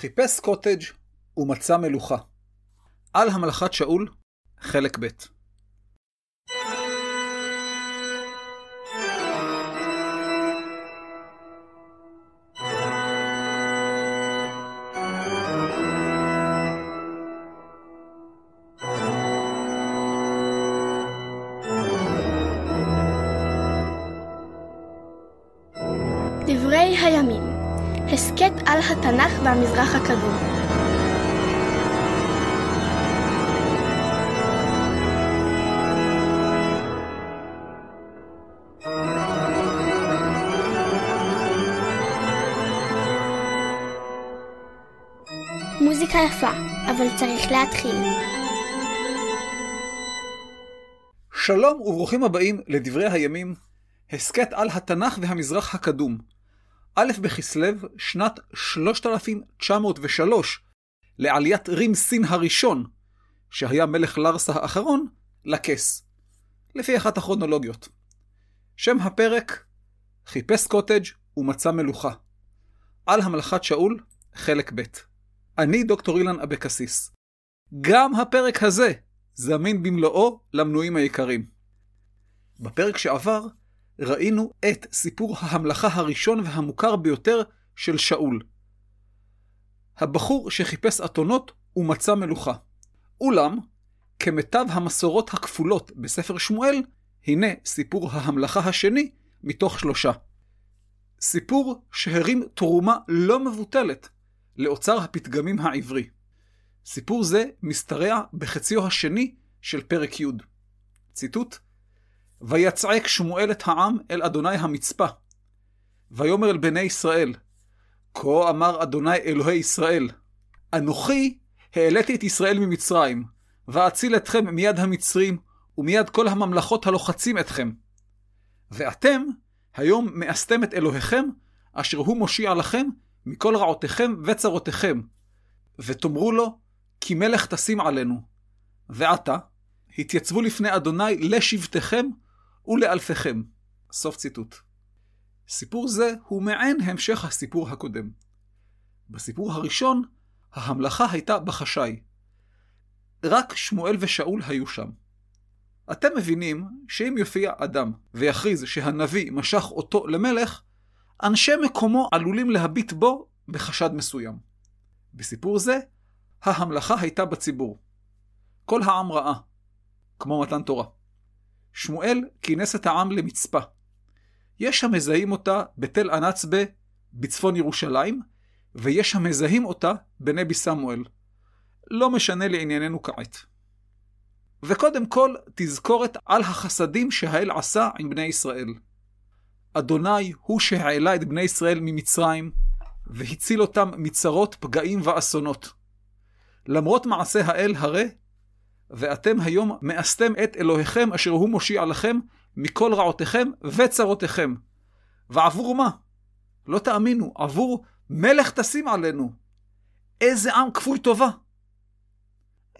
חיפש קוטג' ומצא מלוכה. על המלאכת שאול, חלק ב'. והמזרח הקדום. מוזיקה יפה, אבל צריך להתחיל. שלום וברוכים הבאים לדברי הימים, הסכת על התנ"ך והמזרח הקדום. א' בכסלו, שנת 3903, לעליית רים סין הראשון, שהיה מלך לרסה האחרון, לכס. לפי אחת הכרונולוגיות. שם הפרק, חיפש קוטג' ומצא מלוכה. על המלאכת שאול, חלק ב'. אני דוקטור אילן אבקסיס. גם הפרק הזה זמין במלואו למנויים היקרים. בפרק שעבר ראינו את סיפור ההמלכה הראשון והמוכר ביותר של שאול. הבחור שחיפש אתונות ומצא מלוכה. אולם, כמיטב המסורות הכפולות בספר שמואל, הנה סיפור ההמלכה השני מתוך שלושה. סיפור שהרים תרומה לא מבוטלת לאוצר הפתגמים העברי. סיפור זה משתרע בחציו השני של פרק י'. ציטוט: ויצעק שמואל את העם אל אדוני המצפה. ויאמר אל בני ישראל, כה אמר אדוני אלוהי ישראל, אנוכי העליתי את ישראל ממצרים, ואציל אתכם מיד המצרים, ומיד כל הממלכות הלוחצים אתכם. ואתם היום מאסתם את אלוהיכם, אשר הוא מושיע לכם מכל רעותיכם וצרותיכם, ותאמרו לו, כי מלך תשים עלינו. ועתה, התייצבו לפני אדוני לשבטיכם ולאלפיכם. סוף ציטוט. סיפור זה הוא מעין המשך הסיפור הקודם. בסיפור הראשון, ההמלכה הייתה בחשאי. רק שמואל ושאול היו שם. אתם מבינים שאם יופיע אדם ויכריז שהנביא משך אותו למלך, אנשי מקומו עלולים להביט בו בחשד מסוים. בסיפור זה, ההמלכה הייתה בציבור. כל העם ראה, כמו מתן תורה. שמואל כינס את העם למצפה. יש המזהים אותה בתל אנצבה בצפון ירושלים, ויש המזהים אותה בנבי סמואל. לא משנה לענייננו כעת. וקודם כל, תזכורת על החסדים שהאל עשה עם בני ישראל. אדוני הוא שהעלה את בני ישראל ממצרים, והציל אותם מצרות, פגעים ואסונות. למרות מעשה האל הרי, ואתם היום מאסתם את אלוהיכם אשר הוא מושיע לכם מכל רעותיכם וצרותיכם. ועבור מה? לא תאמינו, עבור מלך תשים עלינו. איזה עם כפוי טובה.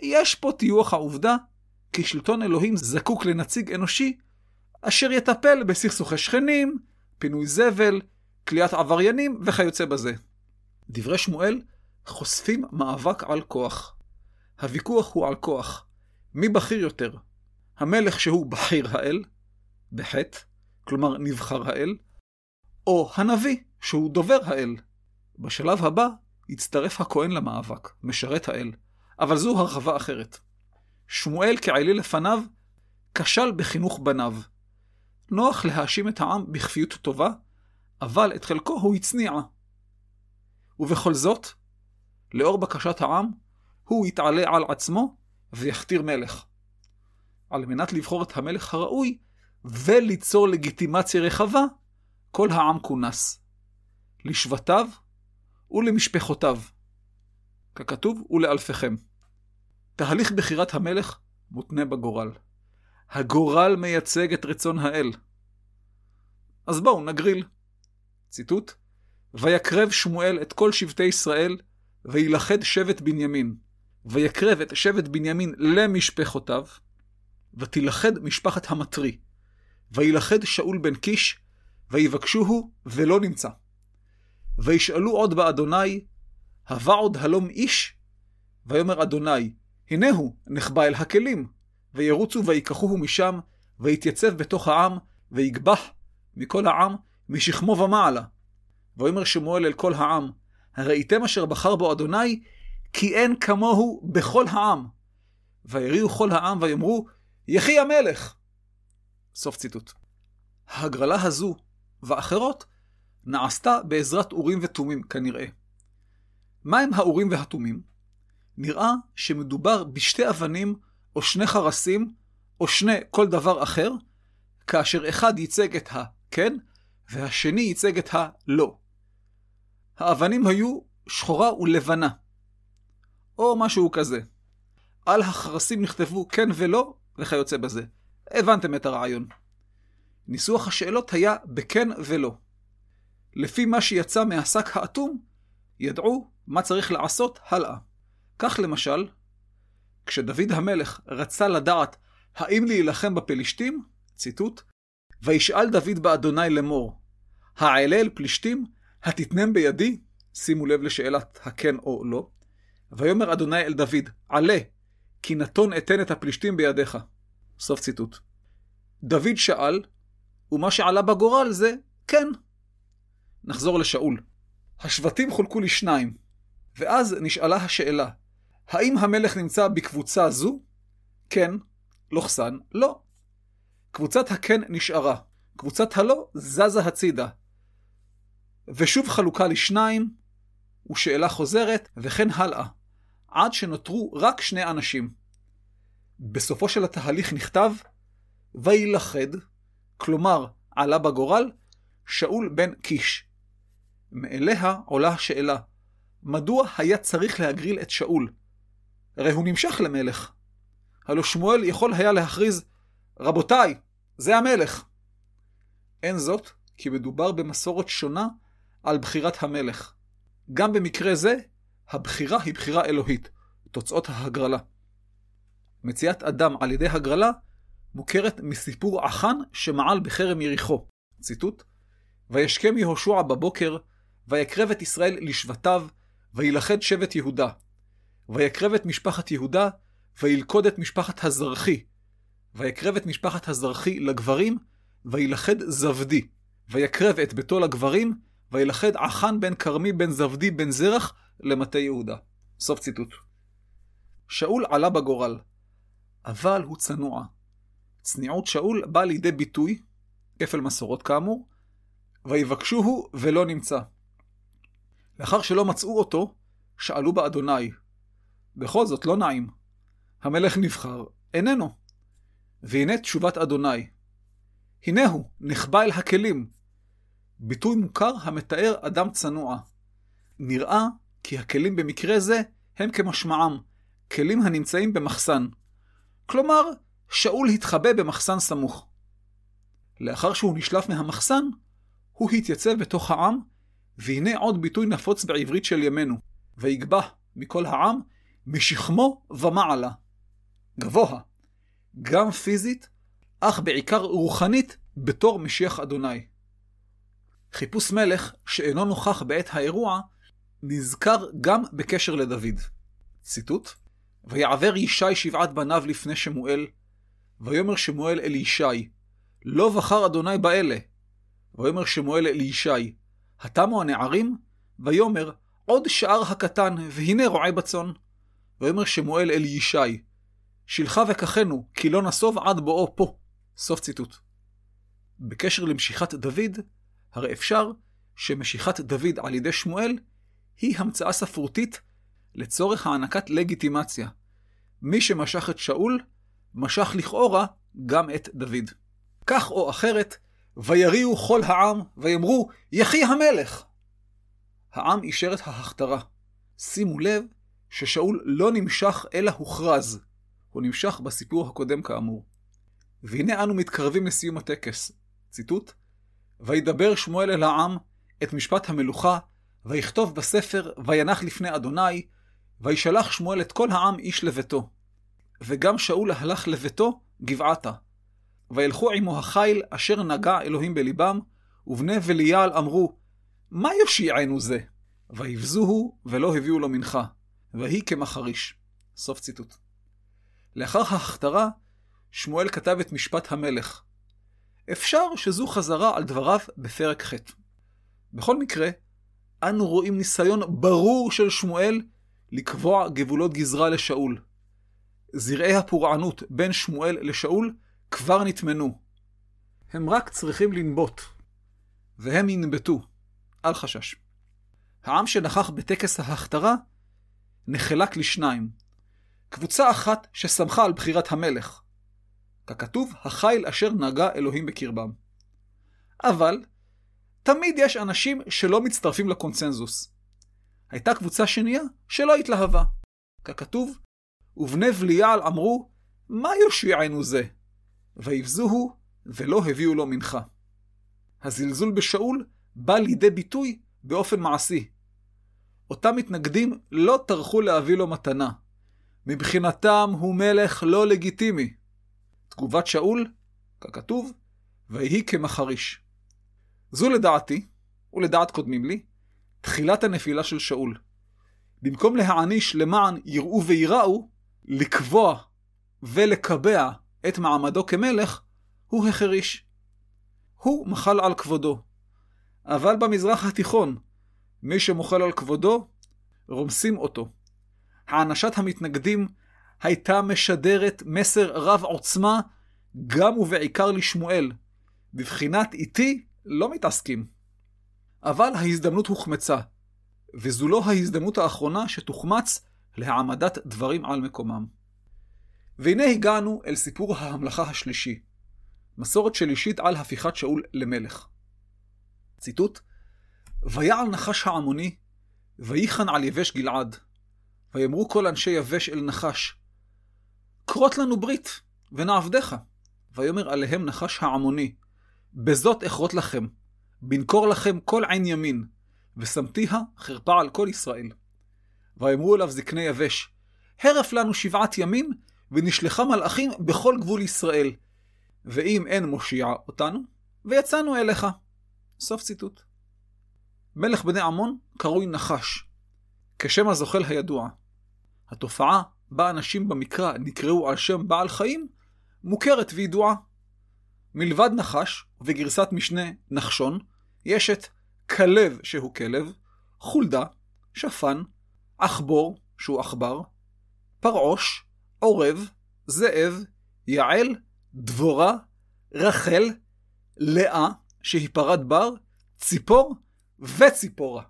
יש פה טיוח העובדה כי שלטון אלוהים זקוק לנציג אנושי אשר יטפל בסכסוכי שכנים, פינוי זבל, כליאת עבריינים וכיוצא בזה. דברי שמואל חושפים מאבק על כוח. הוויכוח הוא על כוח. מי בכיר יותר? המלך שהוא בכיר האל, בחטא, כלומר נבחר האל, או הנביא שהוא דובר האל. בשלב הבא יצטרף הכהן למאבק, משרת האל, אבל זו הרחבה אחרת. שמואל כעלי לפניו כשל בחינוך בניו. נוח להאשים את העם בכפיות טובה, אבל את חלקו הוא הצניע. ובכל זאת, לאור בקשת העם, הוא יתעלה על עצמו ויכתיר מלך. על מנת לבחור את המלך הראוי וליצור לגיטימציה רחבה, כל העם כונס. לשבטיו ולמשפחותיו. ככתוב, ולאלפיכם. תהליך בחירת המלך מותנה בגורל. הגורל מייצג את רצון האל. אז בואו נגריל. ציטוט: ויקרב שמואל את כל שבטי ישראל, וילכד שבט בנימין. ויקרב את שבט בנימין למשפחותיו, ותילכד משפחת המטרי. וילכד שאול בן קיש, ויבקשוהו, ולא נמצא. וישאלו עוד באדוני, הבא עוד הלום איש? ויאמר אדוני, הנה הוא, נחבא אל הכלים, וירוצו ויקחוהו משם, ויתייצב בתוך העם, ויגבח מכל העם, משכמו ומעלה. ויאמר שמואל אל כל העם, הראיתם אשר בחר בו אדוני, כי אין כמוהו בכל העם. ויריעו כל העם ויאמרו, יחי המלך! סוף ציטוט. ההגרלה הזו ואחרות נעשתה בעזרת אורים ותומים כנראה. מהם האורים והתומים? נראה שמדובר בשתי אבנים או שני חרסים או שני כל דבר אחר, כאשר אחד ייצג את הכן והשני ייצג את הלא. האבנים היו שחורה ולבנה, או משהו כזה. על החרסים נכתבו כן ולא, וכיוצא בזה. הבנתם את הרעיון. ניסוח השאלות היה בכן ולא. לפי מה שיצא מהשק האטום, ידעו מה צריך לעשות הלאה. כך למשל, כשדוד המלך רצה לדעת האם להילחם בפלישתים, ציטוט, וישאל דוד באדוני לאמור, העלה אל פלישתים, התתנם בידי? שימו לב לשאלת הכן או לא. ויאמר אדוני אל דוד, עלה, כי נתון אתן את הפלישתים בידיך. סוף ציטוט. דוד שאל, ומה שעלה בגורל זה כן. נחזור לשאול. השבטים חולקו לשניים, ואז נשאלה השאלה, האם המלך נמצא בקבוצה זו? כן, לוחסן, לא. קבוצת הכן נשארה, קבוצת הלא זזה הצידה. ושוב חלוקה לשניים, ושאלה חוזרת, וכן הלאה, עד שנותרו רק שני אנשים. בסופו של התהליך נכתב, וילכד, כלומר עלה בגורל, שאול בן קיש. מאליה עולה השאלה, מדוע היה צריך להגריל את שאול? הרי הוא נמשך למלך. הלא שמואל יכול היה להכריז, רבותיי, זה המלך. אין זאת, כי מדובר במסורת שונה על בחירת המלך. גם במקרה זה, הבחירה היא בחירה אלוהית, תוצאות ההגרלה. מציאת אדם על ידי הגרלה מוכרת מסיפור עכן שמעל בחרם יריחו. ציטוט: וישכם יהושע בבוקר, ויקרב את ישראל לשבטיו, וילכד שבט יהודה. ויקרב את משפחת יהודה, וילכוד את משפחת הזרחי. ויקרב את משפחת הזרחי לגברים, וילכד זבדי. ויקרב את ביתו לגברים, וילכד עכן בן כרמי בן זבדי בן זרח למטה יהודה. סוף ציטוט. שאול עלה בגורל, אבל הוא צנוע. צניעות שאול באה לידי ביטוי, כפל מסורות כאמור, ויבקשוהו ולא נמצא. לאחר שלא מצאו אותו, שאלו באדוני. בכל זאת לא נעים. המלך נבחר, איננו. והנה תשובת אדוני. הנה הוא, נחבא אל הכלים. ביטוי מוכר המתאר אדם צנוע. נראה כי הכלים במקרה זה הם כמשמעם, כלים הנמצאים במחסן. כלומר, שאול התחבא במחסן סמוך. לאחר שהוא נשלף מהמחסן, הוא התייצב בתוך העם, והנה עוד ביטוי נפוץ בעברית של ימינו, ויגבה מכל העם משכמו ומעלה. גבוה, גם פיזית, אך בעיקר רוחנית, בתור משיח אדוני. חיפוש מלך שאינו נוכח בעת האירוע, נזכר גם בקשר לדוד. ציטוט: ויעבר ישי שבעת בניו לפני שמואל, ויאמר שמואל אל ישי, לא בחר אדוני באלה. ויאמר שמואל אל ישי, התמו הנערים? ויאמר, עוד שאר הקטן, והנה רועה בצאן. ויאמר שמואל אל ישי, שילחה וקחנו, כי לא נסוב עד בואו פה. סוף ציטוט. בקשר למשיכת דוד, הרי אפשר שמשיכת דוד על ידי שמואל היא המצאה ספרותית לצורך הענקת לגיטימציה. מי שמשך את שאול, משך לכאורה גם את דוד. כך או אחרת, ויריעו כל העם, ויאמרו, יחי המלך! העם אישר את ההכתרה. שימו לב ששאול לא נמשך אלא הוכרז. הוא נמשך בסיפור הקודם כאמור. והנה אנו מתקרבים לסיום הטקס. ציטוט: וידבר שמואל אל העם את משפט המלוכה, ויכתוב בספר, וינח לפני אדוני, וישלח שמואל את כל העם איש לביתו. וגם שאול הלך לביתו גבעתה. וילכו עמו החיל אשר נגע אלוהים בליבם, ובני וליעל אמרו, מה יושיענו זה? ויבזוהו ולא הביאו לו מנחה, ויהי כמחריש. סוף ציטוט. לאחר ההכתרה, שמואל כתב את משפט המלך. אפשר שזו חזרה על דבריו בפרק ח'. בכל מקרה, אנו רואים ניסיון ברור של שמואל לקבוע גבולות גזרה לשאול. זרעי הפורענות בין שמואל לשאול כבר נטמנו. הם רק צריכים לנבוט. והם ינבטו. אל חשש. העם שנכח בטקס ההכתרה נחלק לשניים. קבוצה אחת ששמחה על בחירת המלך. ככתוב, החיל אשר נגע אלוהים בקרבם. אבל, תמיד יש אנשים שלא מצטרפים לקונצנזוס. הייתה קבוצה שנייה שלא התלהבה. ככתוב, ובני בליעל אמרו, מה יושיענו זה? ויבזוהו, ולא הביאו לו מנחה. הזלזול בשאול בא לידי ביטוי באופן מעשי. אותם מתנגדים לא טרחו להביא לו מתנה. מבחינתם הוא מלך לא לגיטימי. תגובת שאול, ככתוב, ויהי כמחריש. זו לדעתי, ולדעת קודמים לי, תחילת הנפילה של שאול. במקום להעניש למען יראו וייראו, לקבוע ולקבע את מעמדו כמלך, הוא החריש. הוא מחל על כבודו. אבל במזרח התיכון, מי שמוחל על כבודו, רומסים אותו. הענשת המתנגדים הייתה משדרת מסר רב עוצמה גם ובעיקר לשמואל. בבחינת איתי לא מתעסקים. אבל ההזדמנות הוחמצה, וזו לא ההזדמנות האחרונה שתוחמץ להעמדת דברים על מקומם. והנה הגענו אל סיפור ההמלכה השלישי, מסורת שלישית על הפיכת שאול למלך. ציטוט: ויעל נחש העמוני, ויחן על יבש גלעד. ויאמרו כל אנשי יבש אל נחש, כרות לנו ברית, ונעבדך. ויאמר עליהם נחש העמוני, בזאת אכרות לכם, בנקור לכם כל עין ימין, ושמתיה חרפה על כל ישראל. ויאמרו אליו זקני יבש, הרף לנו שבעת ימים, ונשלחה מלאכים בכל גבול ישראל. ואם אין מושיע אותנו, ויצאנו אליך. סוף ציטוט. מלך בני עמון קרוי נחש, כשם הזוחל הידוע. התופעה בה אנשים במקרא נקראו על שם בעל חיים, מוכרת וידועה. מלבד נחש, ובגרסת משנה נחשון, יש את כלב שהוא כלב, חולדה, שפן, עכבור שהוא עכבר, פרעוש, עורב, זאב, יעל, דבורה, רחל, לאה, שהיא פרת בר, ציפור וציפורה.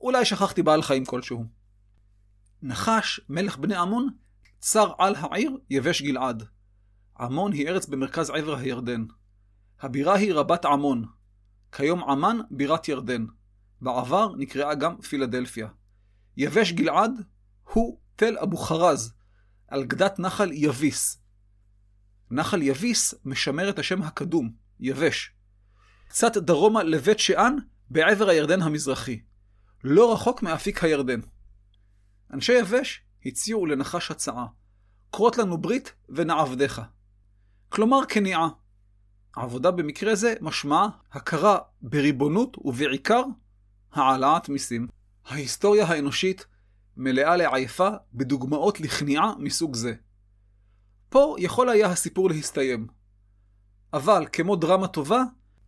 אולי שכחתי בעל חיים כלשהו. נחש, מלך בני עמון, צר על העיר יבש גלעד. עמון היא ארץ במרכז עבר הירדן. הבירה היא רבת עמון. כיום עמן בירת ירדן. בעבר נקראה גם פילדלפיה. יבש גלעד הוא תל אבו חרז, על גדת נחל יביס. נחל יביס משמר את השם הקדום, יבש. קצת דרומה לבית שאן, בעבר הירדן המזרחי. לא רחוק מאפיק הירדן. אנשי יבש הציעו לנחש הצעה, כרות לנו ברית ונעבדך. כלומר כניעה. עבודה במקרה זה משמעה הכרה בריבונות ובעיקר העלאת מיסים. ההיסטוריה האנושית מלאה לעייפה בדוגמאות לכניעה מסוג זה. פה יכול היה הסיפור להסתיים. אבל כמו דרמה טובה,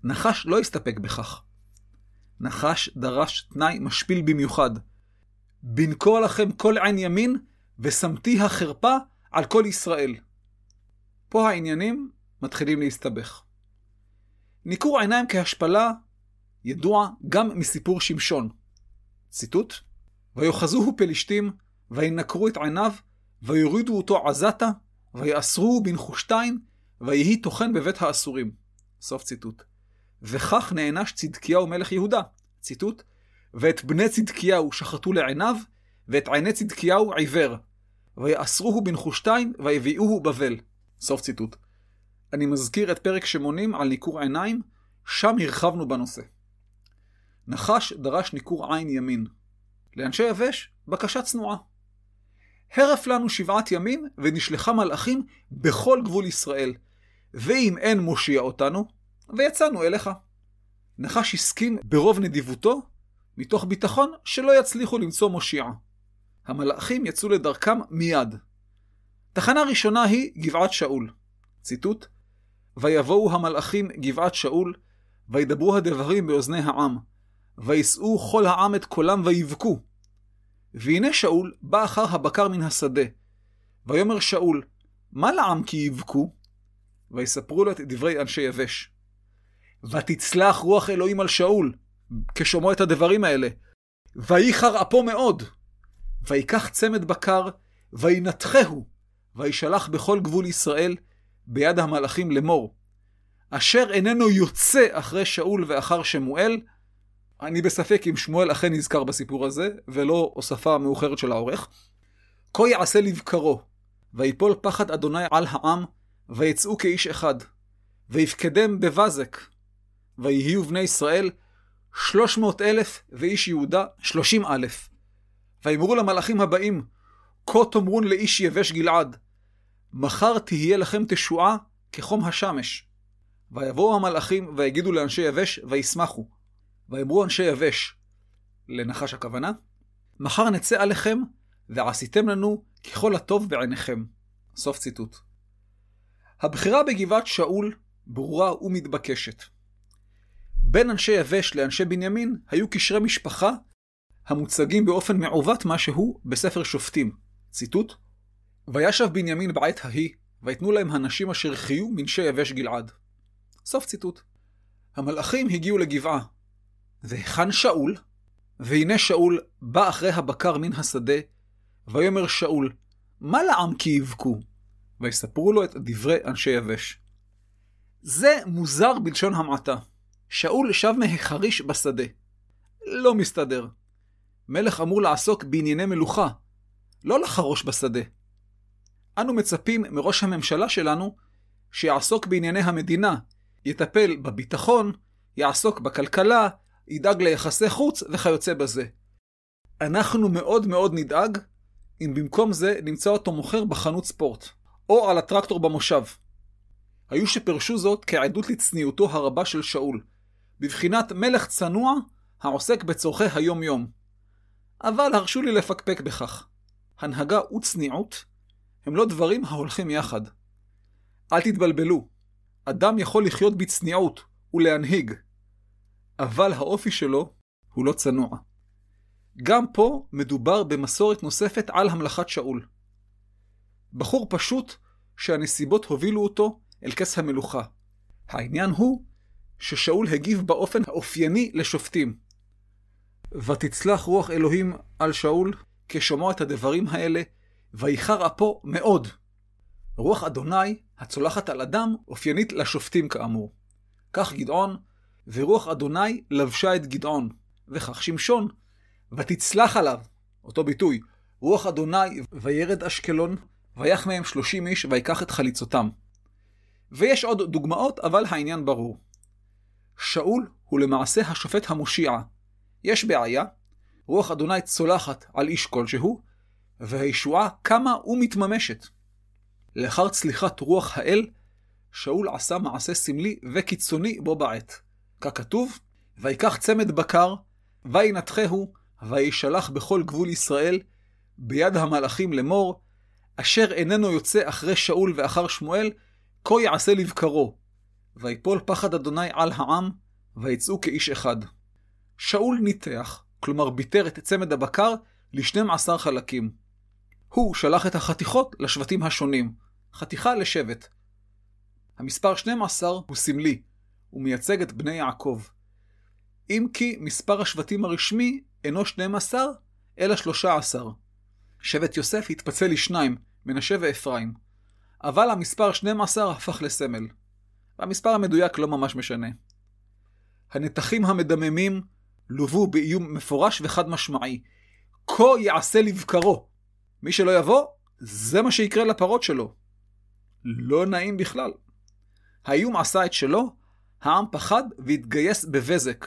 נחש לא הסתפק בכך. נחש דרש תנאי משפיל במיוחד. בנקור לכם כל עין ימין, ושמתי החרפה על כל ישראל. פה העניינים מתחילים להסתבך. ניכור עיניים כהשפלה ידוע גם מסיפור שמשון. ציטוט: ויאחזוהו פלישתים, וינקרו את עיניו, ויורידו אותו עזתה, ויאסרוהו בנחושתיים, ויהי טוחן בבית האסורים. סוף ציטוט. וכך נענש צדקיהו מלך יהודה. ציטוט: ואת בני צדקיהו שחטו לעיניו, ואת עיני צדקיהו עיוור. ויאסרוהו בנחושתיים, ויביאוהו בבל. סוף ציטוט. אני מזכיר את פרק שמונים על ניכור עיניים, שם הרחבנו בנושא. נחש דרש ניכור עין ימין. לאנשי יבש, בקשה צנועה. הרף לנו שבעת ימים, ונשלחה מלאכים בכל גבול ישראל. ואם אין מושיע אותנו, ויצאנו אליך. נחש הסכים ברוב נדיבותו, מתוך ביטחון שלא יצליחו למצוא מושיע. המלאכים יצאו לדרכם מיד. תחנה ראשונה היא גבעת שאול. ציטוט: ויבואו המלאכים גבעת שאול, וידברו הדברים באוזני העם, וישאו כל העם את קולם ויבכו. והנה שאול בא אחר הבקר מן השדה. ויאמר שאול, מה לעם כי יבכו? ויספרו לו את דברי אנשי יבש. ותצלח רוח אלוהים על שאול, כשומעו את הדברים האלה. וייחר אפו מאוד. ויקח צמד בקר, וינתחהו, וישלח בכל גבול ישראל, ביד המלאכים לאמור. אשר איננו יוצא אחרי שאול ואחר שמואל, אני בספק אם שמואל אכן נזכר בסיפור הזה, ולא הוספה מאוחרת של העורך. כה יעשה לבקרו, ויפול פחד אדוני על העם, ויצאו כאיש אחד, ויפקדם בבזק, ויהיו בני ישראל שלוש מאות אלף, ואיש יהודה שלושים אלף. ויאמרו למלאכים הבאים, כה תאמרון לאיש יבש גלעד, מחר תהיה לכם תשועה כחום השמש. ויבואו המלאכים ויגידו לאנשי יבש וישמחו. ויאמרו אנשי יבש, לנחש הכוונה, מחר נצא עליכם ועשיתם לנו ככל הטוב בעיניכם. סוף ציטוט. הבחירה בגבעת שאול ברורה ומתבקשת. בין אנשי יבש לאנשי בנימין היו קשרי משפחה המוצגים באופן מעוות משהו בספר שופטים. ציטוט: וישב בנימין בעת ההיא, ויתנו להם הנשים אשר חיו מנשי יבש גלעד. סוף ציטוט. המלאכים הגיעו לגבעה. והיכן שאול? והנה שאול בא אחרי הבקר מן השדה, ויאמר שאול, מה לעם כי יבכו? ויספרו לו את דברי אנשי יבש. זה מוזר בלשון המעטה. שאול שב מהחריש בשדה. לא מסתדר. מלך אמור לעסוק בענייני מלוכה, לא לחרוש בשדה. אנו מצפים מראש הממשלה שלנו שיעסוק בענייני המדינה, יטפל בביטחון, יעסוק בכלכלה, ידאג ליחסי חוץ וכיוצא בזה. אנחנו מאוד מאוד נדאג אם במקום זה נמצא אותו מוכר בחנות ספורט, או על הטרקטור במושב. היו שפרשו זאת כעדות לצניעותו הרבה של שאול, בבחינת מלך צנוע העוסק בצורכי היום-יום. אבל הרשו לי לפקפק בכך. הנהגה וצניעות הם לא דברים ההולכים יחד. אל תתבלבלו, אדם יכול לחיות בצניעות ולהנהיג, אבל האופי שלו הוא לא צנוע. גם פה מדובר במסורת נוספת על המלכת שאול. בחור פשוט שהנסיבות הובילו אותו אל כס המלוכה. העניין הוא ששאול הגיב באופן האופייני לשופטים. ותצלח רוח אלוהים על שאול כשומע את הדברים האלה, ואיחר אפו מאוד. רוח אדוני, הצולחת על אדם, אופיינית לשופטים כאמור. כך גדעון, ורוח אדוני לבשה את גדעון, וכך שמשון, ותצלח עליו, אותו ביטוי, רוח אדוני וירד אשקלון, ויח מהם שלושים איש, ויקח את חליצותם. ויש עוד דוגמאות, אבל העניין ברור. שאול הוא למעשה השופט המושיע. יש בעיה, רוח אדוני צולחת על איש כלשהו, והישועה קמה ומתממשת. לאחר צליחת רוח האל, שאול עשה מעשה סמלי וקיצוני בו בעת. ככתוב, ויקח צמד בקר, וינתחהו, וישלח בכל גבול ישראל, ביד המלאכים לאמור, אשר איננו יוצא אחרי שאול ואחר שמואל, כה יעשה לבקרו. ויפול פחד אדוני על העם, ויצאו כאיש אחד. שאול ניתח, כלומר ביטר את צמד הבקר, לשנים עשר חלקים. הוא שלח את החתיכות לשבטים השונים, חתיכה לשבט. המספר 12 הוא סמלי, הוא מייצג את בני יעקב. אם כי מספר השבטים הרשמי אינו 12, אלא 13. שבט יוסף התפצל לשניים, מנשה ואפרים. אבל המספר 12 הפך לסמל. והמספר המדויק לא ממש משנה. הנתחים המדממים לוו באיום מפורש וחד משמעי. כה יעשה לבקרו. מי שלא יבוא, זה מה שיקרה לפרות שלו. לא נעים בכלל. האיום עשה את שלו, העם פחד והתגייס בבזק.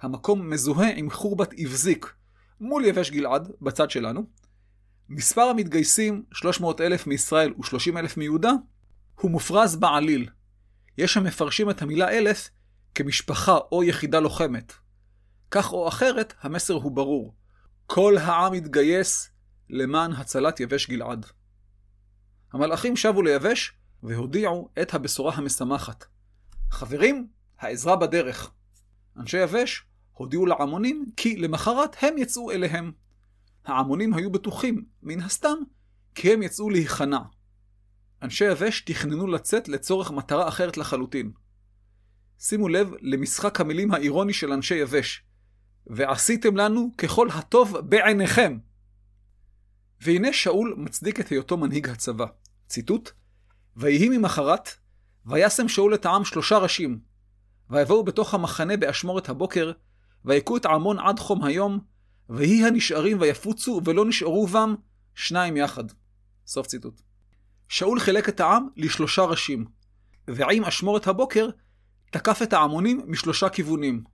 המקום מזוהה עם חורבת אבזיק, מול יבש גלעד, בצד שלנו. מספר המתגייסים, 300 אלף מישראל ו-30 אלף מיהודה, הוא מופרז בעליל. יש המפרשים את המילה אלף כמשפחה או יחידה לוחמת. כך או אחרת, המסר הוא ברור. כל העם התגייס למען הצלת יבש גלעד. המלאכים שבו ליבש והודיעו את הבשורה המשמחת. חברים, העזרה בדרך. אנשי יבש הודיעו לעמונים כי למחרת הם יצאו אליהם. העמונים היו בטוחים, מן הסתם, כי הם יצאו להיכנע. אנשי יבש תכננו לצאת לצורך מטרה אחרת לחלוטין. שימו לב למשחק המילים האירוני של אנשי יבש. ועשיתם לנו ככל הטוב בעיניכם. והנה שאול מצדיק את היותו מנהיג הצבא. ציטוט: ויהי ממחרת, וישם שאול את העם שלושה ראשים, ויבואו בתוך המחנה באשמורת הבוקר, ויכו את עמון עד חום היום, ויהי הנשארים ויפוצו, ולא נשארו בם שניים יחד. סוף ציטוט. שאול חילק את העם לשלושה ראשים, ועם אשמורת הבוקר תקף את העמונים משלושה כיוונים.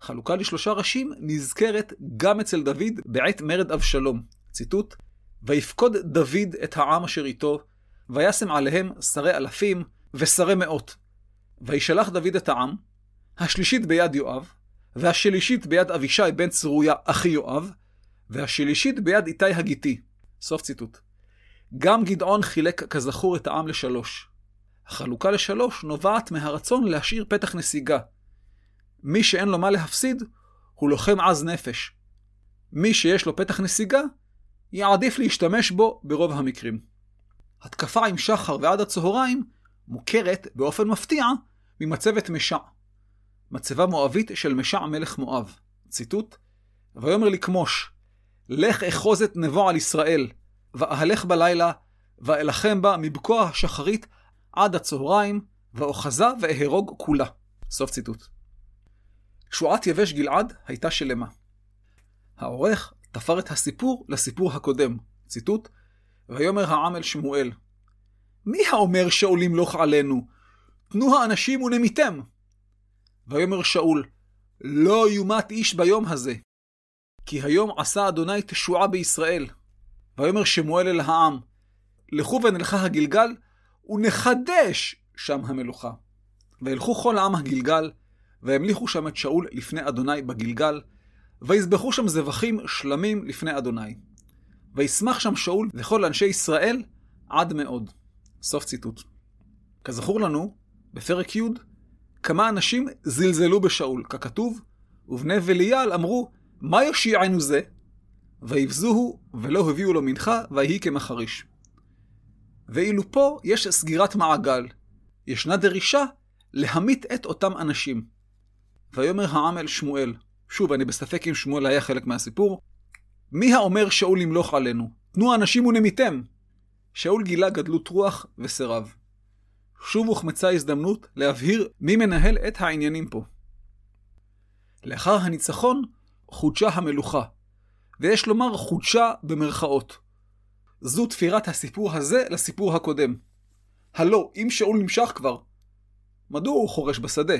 חלוקה לשלושה ראשים נזכרת גם אצל דוד בעת מרד אבשלום. ציטוט: ויפקוד דוד את העם אשר איתו, וישם עליהם שרי אלפים ושרי מאות. וישלח דוד את העם, השלישית ביד יואב, והשלישית ביד אבישי בן צרויה אחי יואב, והשלישית ביד איתי הגיתי. סוף ציטוט. גם גדעון חילק כזכור את העם לשלוש. החלוקה לשלוש נובעת מהרצון להשאיר פתח נסיגה. מי שאין לו מה להפסיד, הוא לוחם עז נפש. מי שיש לו פתח נסיגה, יעדיף להשתמש בו ברוב המקרים. התקפה עם שחר ועד הצהריים מוכרת באופן מפתיע ממצבת משע. מצבה מואבית של משע מלך מואב. ציטוט: ויאמר לכמוש, לך אחוז את נבו על ישראל, ואהלך בלילה, ואלחם בה מבקוע השחרית עד הצהריים, ואוחזה ואהרוג כולה. סוף ציטוט. שועת יבש גלעד הייתה שלמה. העורך תפר את הסיפור לסיפור הקודם. ציטוט: ויאמר העם אל שמואל, מי האומר שאול ימלוך עלינו? תנו האנשים ונמיתם. ויאמר שאול, לא יומת איש ביום הזה, כי היום עשה אדוני תשועה בישראל. ויאמר שמואל אל העם, לכו ונלכה הגלגל, ונחדש שם המלוכה. וילכו כל העם הגלגל, והמליכו שם את שאול לפני אדוני בגלגל, ויזבחו שם זבחים שלמים לפני אדוני. וישמח שם שאול וכל אנשי ישראל עד מאוד. סוף ציטוט. כזכור לנו, בפרק י', כמה אנשים זלזלו בשאול, ככתוב, ובני בליעל אמרו, מה יושיענו זה? ויבזוהו, ולא הביאו לו מנחה, ויהי כמחריש. ואילו פה יש סגירת מעגל. ישנה דרישה להמית את אותם אנשים. ויאמר העם אל שמואל, שוב, אני בספק אם שמואל היה חלק מהסיפור, מי האומר שאול ימלוך עלינו? תנו אנשים ונמיתם. שאול גילה גדלות רוח וסירב. שוב הוחמצה הזדמנות להבהיר מי מנהל את העניינים פה. לאחר הניצחון חודשה המלוכה, ויש לומר חודשה במרכאות. זו תפירת הסיפור הזה לסיפור הקודם. הלא, אם שאול נמשך כבר, מדוע הוא חורש בשדה?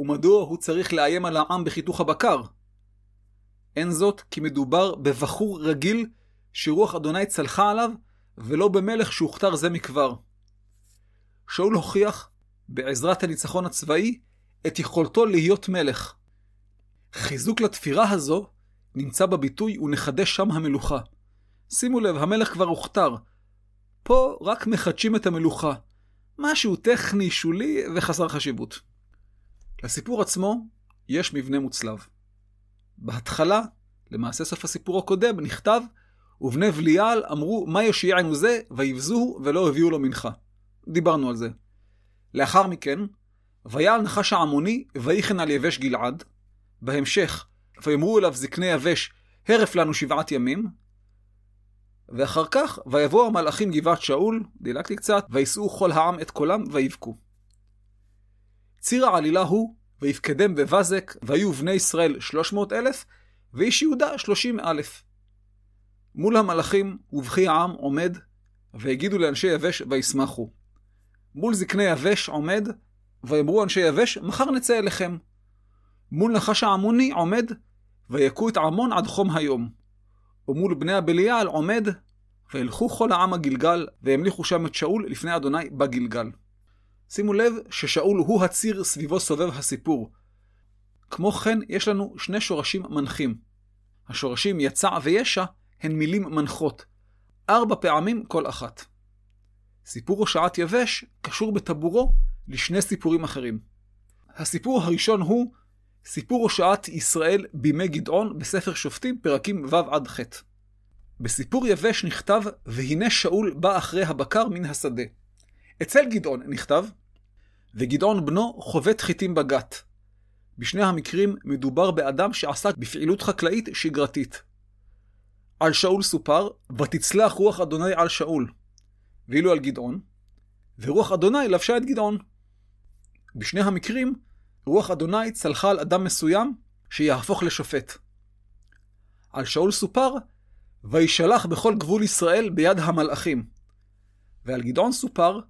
ומדוע הוא צריך לאיים על העם בחיתוך הבקר? אין זאת כי מדובר בבחור רגיל שרוח אדוני צלחה עליו, ולא במלך שהוכתר זה מכבר. שאול הוכיח, בעזרת הניצחון הצבאי, את יכולתו להיות מלך. חיזוק לתפירה הזו נמצא בביטוי ונחדש שם המלוכה. שימו לב, המלך כבר הוכתר. פה רק מחדשים את המלוכה. משהו טכני, שולי וחסר חשיבות. לסיפור עצמו יש מבנה מוצלב. בהתחלה, למעשה סוף הסיפור הקודם, נכתב, ובני בליעל אמרו, מה יושיענו זה, ויבזוהו ולא הביאו לו מנחה. דיברנו על זה. לאחר מכן, ויעל נחש העמוני, ויחן על יבש גלעד. בהמשך, ויאמרו אליו זקני יבש, הרף לנו שבעת ימים. ואחר כך, ויבואו המלאכים גבעת שאול, דילגתי קצת, וישאו כל העם את קולם, ויבכו. ציר העלילה הוא, ויפקדם בבזק, והיו בני ישראל שלוש מאות אלף, ואיש יהודה שלושים אלף. מול המלאכים ובכי העם עומד, והגידו לאנשי יבש וישמחו. מול זקני יבש עומד, ויאמרו אנשי יבש, מחר נצא אליכם. מול נחש העמוני עומד, ויכו את עמון עד חום היום. ומול בני הבליעל עומד, וילכו כל העם הגלגל, והמליכו שם את שאול לפני אדוני בגלגל. שימו לב ששאול הוא הציר סביבו סובב הסיפור. כמו כן, יש לנו שני שורשים מנחים. השורשים יצע וישע הן מילים מנחות, ארבע פעמים כל אחת. סיפור הושעת יבש קשור בטבורו לשני סיפורים אחרים. הסיפור הראשון הוא סיפור הושעת ישראל בימי גדעון בספר שופטים, פרקים ו' עד ח'. בסיפור יבש נכתב, והנה שאול בא אחרי הבקר מן השדה. אצל גדעון נכתב, וגדעון בנו חובט חיטים בגת. בשני המקרים מדובר באדם שעסק בפעילות חקלאית שגרתית. על שאול סופר, ותצלח רוח אדוני על שאול. ואילו על גדעון, ורוח אדוני לבשה את גדעון. בשני המקרים, רוח אדוני צלחה על אדם מסוים שיהפוך לשופט. על שאול סופר, וישלח בכל גבול ישראל ביד המלאכים. ועל גדעון סופר,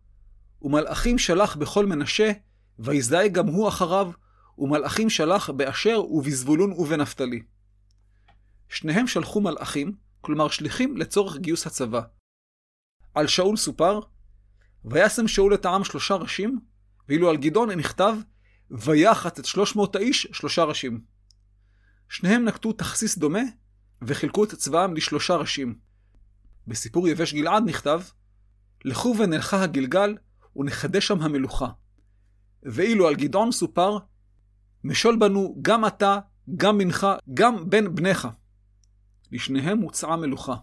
ומלאכים שלח בכל מנשה, ויזדהה גם הוא אחריו, ומלאכים שלח באשר ובזבולון ובנפתלי. שניהם שלחו מלאכים, כלומר שליחים לצורך גיוס הצבא. על שאול סופר, וישם שאול את העם שלושה ראשים, ואילו על גדעון נכתב, ויחת את שלוש מאות האיש שלושה ראשים. שניהם נקטו תכסיס דומה, וחילקו את צבאם לשלושה ראשים. בסיפור יבש גלעד נכתב, לכו ונלכה הגלגל, ונחדש שם המלוכה. ואילו על גדעון סופר, משול בנו גם אתה, גם בנך, גם בן בניך. לשניהם הוצעה מלוכה.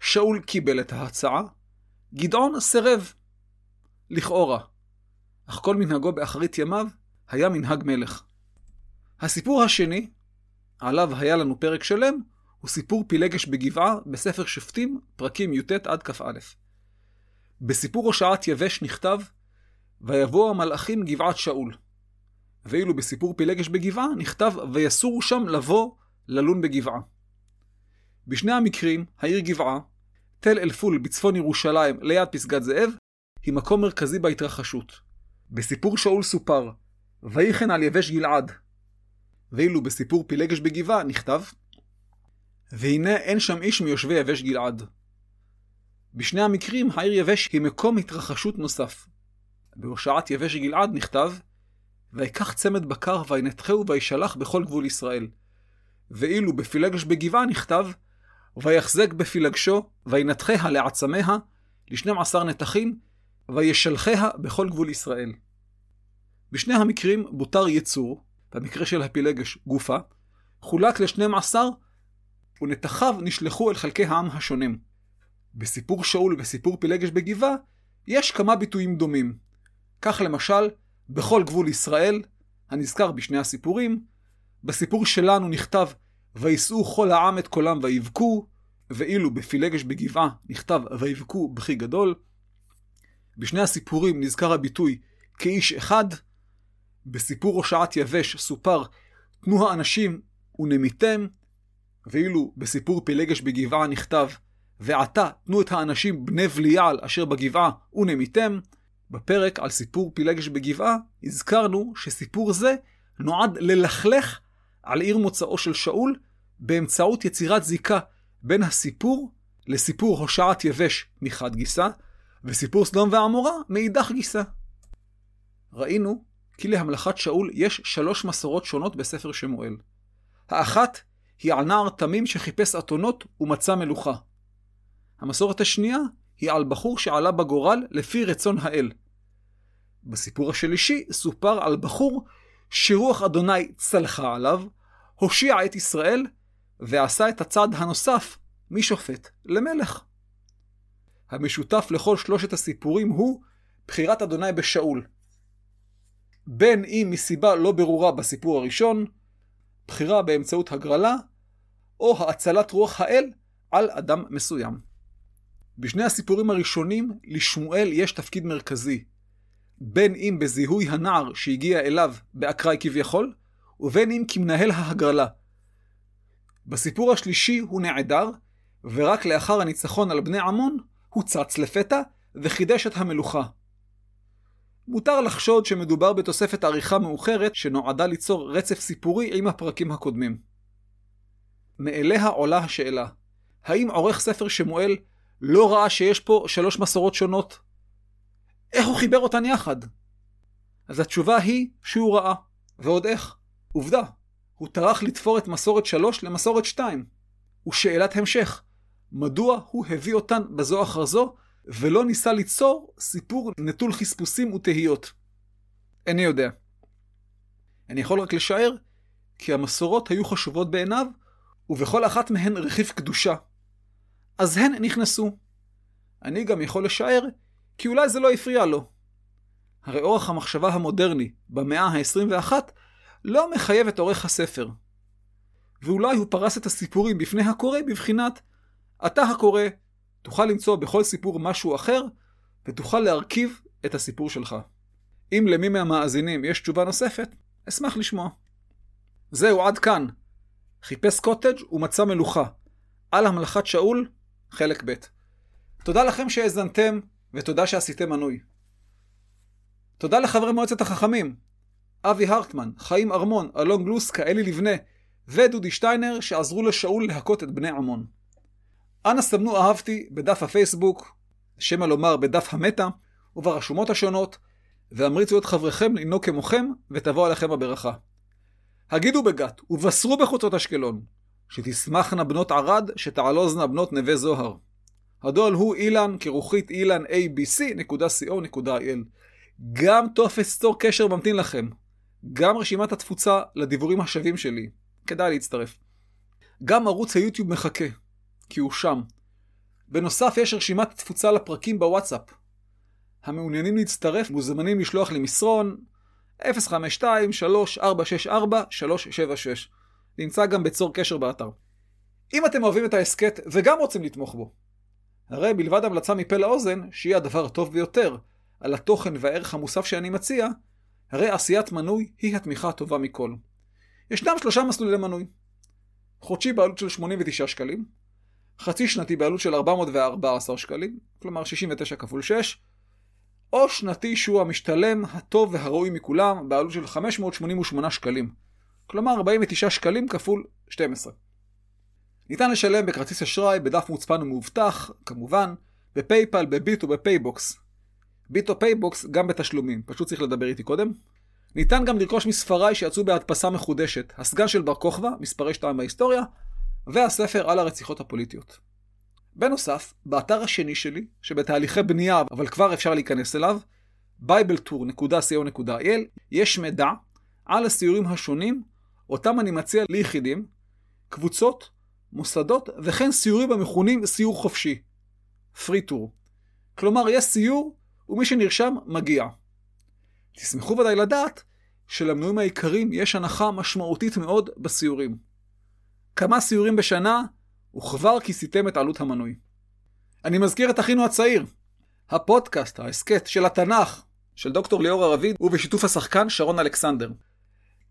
שאול קיבל את ההצעה, גדעון סירב. לכאורה. אך כל מנהגו באחרית ימיו היה מנהג מלך. הסיפור השני, עליו היה לנו פרק שלם, הוא סיפור פילגש בגבעה בספר שופטים, פרקים י"ט עד כ"א. בסיפור הושעת יבש נכתב, ויבואו המלאכים גבעת שאול. ואילו בסיפור פילגש בגבעה נכתב, ויסורו שם לבוא ללון בגבעה. בשני המקרים, העיר גבעה, תל אל-פול בצפון ירושלים ליד פסגת זאב, היא מקום מרכזי בהתרחשות. בסיפור שאול סופר, ויחן על יבש גלעד. ואילו בסיפור פילגש בגבעה נכתב, והנה אין שם איש מיושבי יבש גלעד. בשני המקרים העיר יבש היא מקום התרחשות נוסף. בהושעת יבש גלעד נכתב, ויקח צמד בקר וינתחהו וישלח בכל גבול ישראל. ואילו בפילגש בגבעה נכתב, ויחזק בפילגשו, וינתחיה לעצמיה, לשנים עשר נתחים, וישלחיה בכל גבול ישראל. בשני המקרים בותר יצור, במקרה של הפילגש גופה, חולק לשנים עשר, ונתחיו נשלחו אל חלקי העם השונים. בסיפור שאול ובסיפור פילגש בגבעה, יש כמה ביטויים דומים. כך למשל, בכל גבול ישראל, הנזכר בשני הסיפורים, בסיפור שלנו נכתב וישאו כל העם את קולם ויבכו, ואילו בפילגש בגבעה נכתב ויבכו בכי גדול. בשני הסיפורים נזכר הביטוי כאיש אחד. בסיפור הושעת יבש סופר תנו האנשים ונמיתם, ואילו בסיפור פילגש בגבעה נכתב ועתה תנו את האנשים בני בליעל אשר בגבעה ונמיתם. בפרק על סיפור פילגש בגבעה הזכרנו שסיפור זה נועד ללכלך על עיר מוצאו של שאול באמצעות יצירת זיקה בין הסיפור לסיפור הושעת יבש מחד גיסא, וסיפור סדום ועמורה מאידך גיסא. ראינו כי להמלכת שאול יש שלוש מסורות שונות בספר שמואל. האחת היא על נער תמים שחיפש אתונות ומצא מלוכה. המסורת השנייה היא על בחור שעלה בגורל לפי רצון האל. בסיפור השלישי סופר על בחור שרוח אדוני צלחה עליו, הושיע את ישראל, ועשה את הצעד הנוסף משופט למלך. המשותף לכל שלושת הסיפורים הוא בחירת אדוני בשאול. בין אם מסיבה לא ברורה בסיפור הראשון, בחירה באמצעות הגרלה, או האצלת רוח האל על אדם מסוים. בשני הסיפורים הראשונים, לשמואל יש תפקיד מרכזי, בין אם בזיהוי הנער שהגיע אליו באקראי כביכול, ובין אם כמנהל ההגרלה. בסיפור השלישי הוא נעדר, ורק לאחר הניצחון על בני עמון, הוא צץ לפתע וחידש את המלוכה. מותר לחשוד שמדובר בתוספת עריכה מאוחרת שנועדה ליצור רצף סיפורי עם הפרקים הקודמים. מאליה עולה השאלה, האם עורך ספר שמואל לא ראה שיש פה שלוש מסורות שונות? איך הוא חיבר אותן יחד? אז התשובה היא שהוא ראה, ועוד איך. עובדה, הוא טרח לתפור את מסורת 3 למסורת 2. ושאלת המשך, מדוע הוא הביא אותן בזו אחר זו, ולא ניסה ליצור סיפור נטול חספוסים ותהיות? איני יודע. אני יכול רק לשער כי המסורות היו חשובות בעיניו, ובכל אחת מהן רכיב קדושה. אז הן נכנסו. אני גם יכול לשער כי אולי זה לא הפריע לו. הרי אורח המחשבה המודרני במאה ה-21 לא מחייב את עורך הספר. ואולי הוא פרס את הסיפורים בפני הקורא בבחינת אתה הקורא, תוכל למצוא בכל סיפור משהו אחר, ותוכל להרכיב את הסיפור שלך. אם למי מהמאזינים יש תשובה נוספת, אשמח לשמוע. זהו, עד כאן. חיפש קוטג' ומצא מלוכה. על המלאכת שאול, חלק ב'. תודה לכם שהאזנתם, ותודה שעשיתם מנוי. תודה לחברי מועצת החכמים, אבי הרטמן, חיים ארמון, אלון גלוסקה, אלי לבנה ודודי שטיינר שעזרו לשאול להכות את בני עמון. אנא סמנו אהבתי בדף הפייסבוק, שמא לומר בדף המטה, וברשומות השונות, והמריצו את חבריכם לנהוג כמוכם, ותבוא עליכם הברכה. הגידו בגת, ובשרו בחוצות אשקלון, שתשמחנה בנות ערד, שתעלוזנה בנות נווה זוהר. הדואל הוא אילן, כרוכית אילן abc.co.il. גם טופס צור קשר ממתין לכם. גם רשימת התפוצה לדיבורים השווים שלי. כדאי להצטרף. גם ערוץ היוטיוב מחכה, כי הוא שם. בנוסף, יש רשימת תפוצה לפרקים בוואטסאפ. המעוניינים להצטרף מוזמנים לשלוח לי מסרון 052-3464-376. נמצא גם בצור קשר באתר. אם אתם אוהבים את ההסכת וגם רוצים לתמוך בו, הרי מלבד המלצה מפה לאוזן, שהיא הדבר הטוב ביותר, על התוכן והערך המוסף שאני מציע, הרי עשיית מנוי היא התמיכה הטובה מכל. ישנם שלושה מסלולי מנוי. חודשי בעלות של 89 שקלים, חצי שנתי בעלות של 414 שקלים, כלומר 69 כפול 6, או שנתי שהוא המשתלם, הטוב והראוי מכולם, בעלות של 588 שקלים, כלומר 49 שקלים כפול 12. ניתן לשלם בכרטיס אשראי, בדף מוצפן ומאובטח, כמובן, ב PayPal, בביט וב PayBox. ביט או PayBox גם בתשלומים, פשוט צריך לדבר איתי קודם. ניתן גם לרכוש מספריי שיצאו בהדפסה מחודשת, הסגן של בר כוכבא, מספרי 2 בהיסטוריה, והספר על הרציחות הפוליטיות. בנוסף, באתר השני שלי, שבתהליכי בנייה אבל כבר אפשר להיכנס אליו, bibletour.co.il, יש מידע על הסיורים השונים, אותם אני מציע ליחידים, קבוצות, מוסדות וכן סיורים המכונים סיור חופשי. פרי טור. כלומר, יש סיור ומי שנרשם מגיע. תשמחו ודאי לדעת שלמנויים העיקריים יש הנחה משמעותית מאוד בסיורים. כמה סיורים בשנה, וכבר כיסיתם את עלות המנוי. אני מזכיר את אחינו הצעיר, הפודקאסט, ההסכת של התנ"ך, של דוקטור ליאור ערביד, ובשיתוף השחקן שרון אלכסנדר.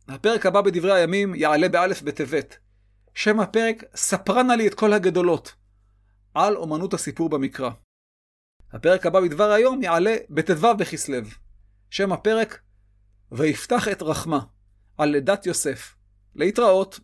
הפרק הבא בדברי הימים יעלה באלף בטבת. שם הפרק ספרנה לי את כל הגדולות, על אומנות הסיפור במקרא. הפרק הבא בדבר היום יעלה בט"ו בכסלו. שם הפרק ויפתח את רחמה, על לידת יוסף. להתראות.